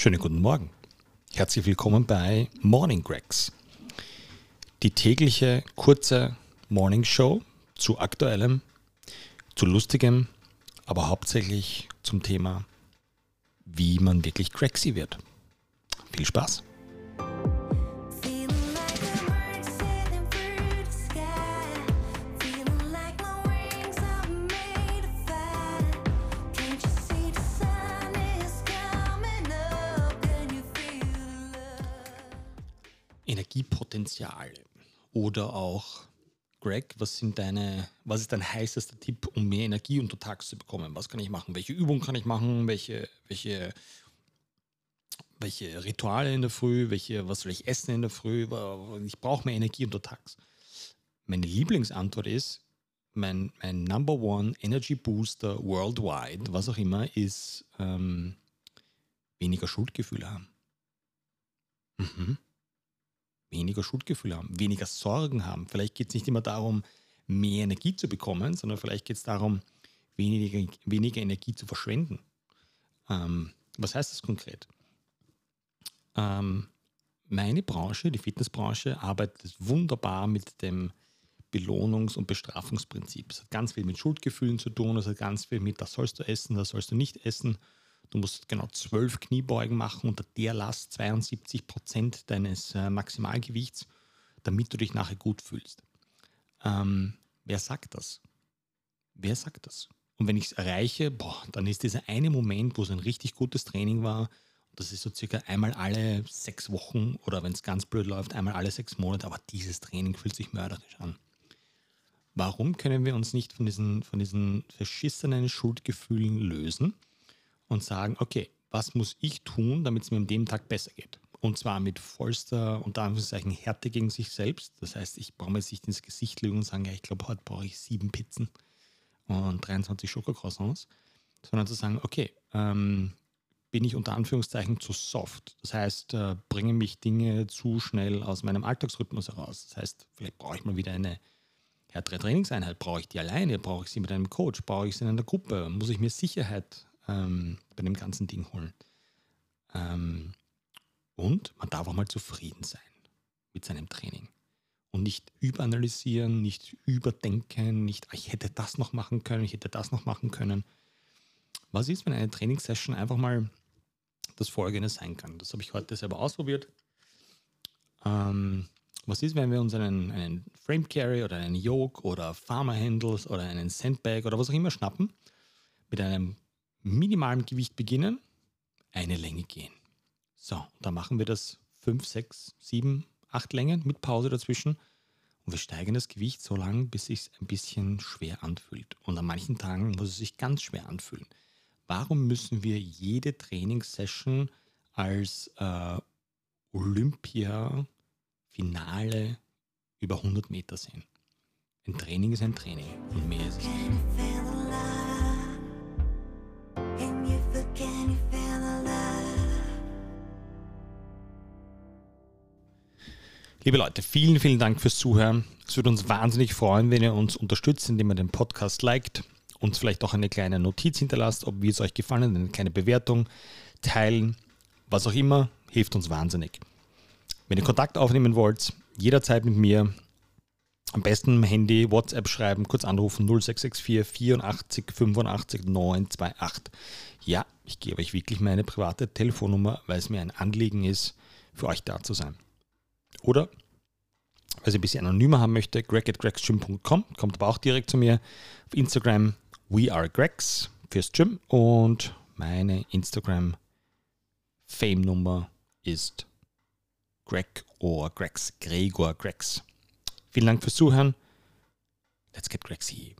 Schönen guten Morgen. Herzlich willkommen bei Morning Gregs. Die tägliche kurze Morning Show zu aktuellem, zu lustigem, aber hauptsächlich zum Thema, wie man wirklich Gregsy wird. Viel Spaß! Energiepotenziale oder auch Greg, was sind deine, was ist dein heißester Tipp, um mehr Energie untertags zu bekommen? Was kann ich machen? Welche Übungen kann ich machen? Welche, welche, welche Rituale in der Früh? Welche, was soll ich essen in der Früh? Ich brauche mehr Energie untertags. Meine Lieblingsantwort ist, mein, mein Number One Energy Booster worldwide, was auch immer, ist ähm, weniger Schuldgefühle haben. Mhm weniger Schuldgefühle haben, weniger Sorgen haben. Vielleicht geht es nicht immer darum, mehr Energie zu bekommen, sondern vielleicht geht es darum, weniger, weniger Energie zu verschwenden. Ähm, was heißt das konkret? Ähm, meine Branche, die Fitnessbranche, arbeitet wunderbar mit dem Belohnungs- und Bestrafungsprinzip. Es hat ganz viel mit Schuldgefühlen zu tun, es hat ganz viel mit, das sollst du essen, das sollst du nicht essen. Du musst genau zwölf Kniebeugen machen unter der Last 72 Prozent deines äh, Maximalgewichts, damit du dich nachher gut fühlst. Ähm, wer sagt das? Wer sagt das? Und wenn ich es erreiche, boah, dann ist dieser eine Moment, wo es ein richtig gutes Training war. Das ist so circa einmal alle sechs Wochen oder wenn es ganz blöd läuft, einmal alle sechs Monate. Aber dieses Training fühlt sich mörderisch an. Warum können wir uns nicht von diesen, von diesen verschissenen Schuldgefühlen lösen? Und sagen, okay, was muss ich tun, damit es mir an dem Tag besser geht? Und zwar mit vollster, unter Anführungszeichen, Härte gegen sich selbst. Das heißt, ich brauche mir jetzt nicht ins Gesicht lügen und sagen, ja, ich glaube, heute brauche ich sieben Pizzen und 23 Schokocroissants, sondern zu sagen, okay, ähm, bin ich unter Anführungszeichen zu soft. Das heißt, äh, bringen mich Dinge zu schnell aus meinem Alltagsrhythmus heraus. Das heißt, vielleicht brauche ich mal wieder eine härtere Trainingseinheit. Brauche ich die alleine? Brauche ich sie mit einem Coach? Brauche ich sie in einer Gruppe? Muss ich mir Sicherheit ähm, bei dem ganzen Ding holen. Ähm, und man darf auch mal zufrieden sein mit seinem Training. Und nicht überanalysieren, nicht überdenken, nicht, ah, ich hätte das noch machen können, ich hätte das noch machen können. Was ist, wenn eine Trainingssession einfach mal das Folgende sein kann? Das habe ich heute selber ausprobiert. Ähm, was ist, wenn wir uns einen, einen Frame Carry oder einen Yoke oder Farmer Handles oder einen Sandbag oder was auch immer schnappen, mit einem minimalem Gewicht beginnen, eine Länge gehen. So, dann machen wir das 5, 6, 7, 8 Längen mit Pause dazwischen und wir steigern das Gewicht so lange, bis es sich ein bisschen schwer anfühlt. Und an manchen Tagen muss es sich ganz schwer anfühlen. Warum müssen wir jede Trainingssession als äh, Olympia-Finale über 100 Meter sehen? Ein Training ist ein Training und mehr ist es nicht. Liebe Leute, vielen, vielen Dank fürs Zuhören. Es würde uns wahnsinnig freuen, wenn ihr uns unterstützt, indem ihr den Podcast liked, uns vielleicht auch eine kleine Notiz hinterlasst, ob wie es euch gefallen hat, eine kleine Bewertung, teilen, was auch immer, hilft uns wahnsinnig. Wenn ihr Kontakt aufnehmen wollt, jederzeit mit mir, am besten im Handy, WhatsApp schreiben, kurz anrufen 0664 84 85 928. Ja, ich gebe euch wirklich meine private Telefonnummer, weil es mir ein Anliegen ist, für euch da zu sein. Oder, wer sie ein bisschen anonymer haben möchte, greg at gregsgym.com, kommt aber auch direkt zu mir. Auf Instagram, we are Gregs fürs Gym und meine Instagram Fame-Nummer ist Greg or Gregs, Gregor Gregs. Vielen Dank fürs Zuhören. Let's get Gregsy.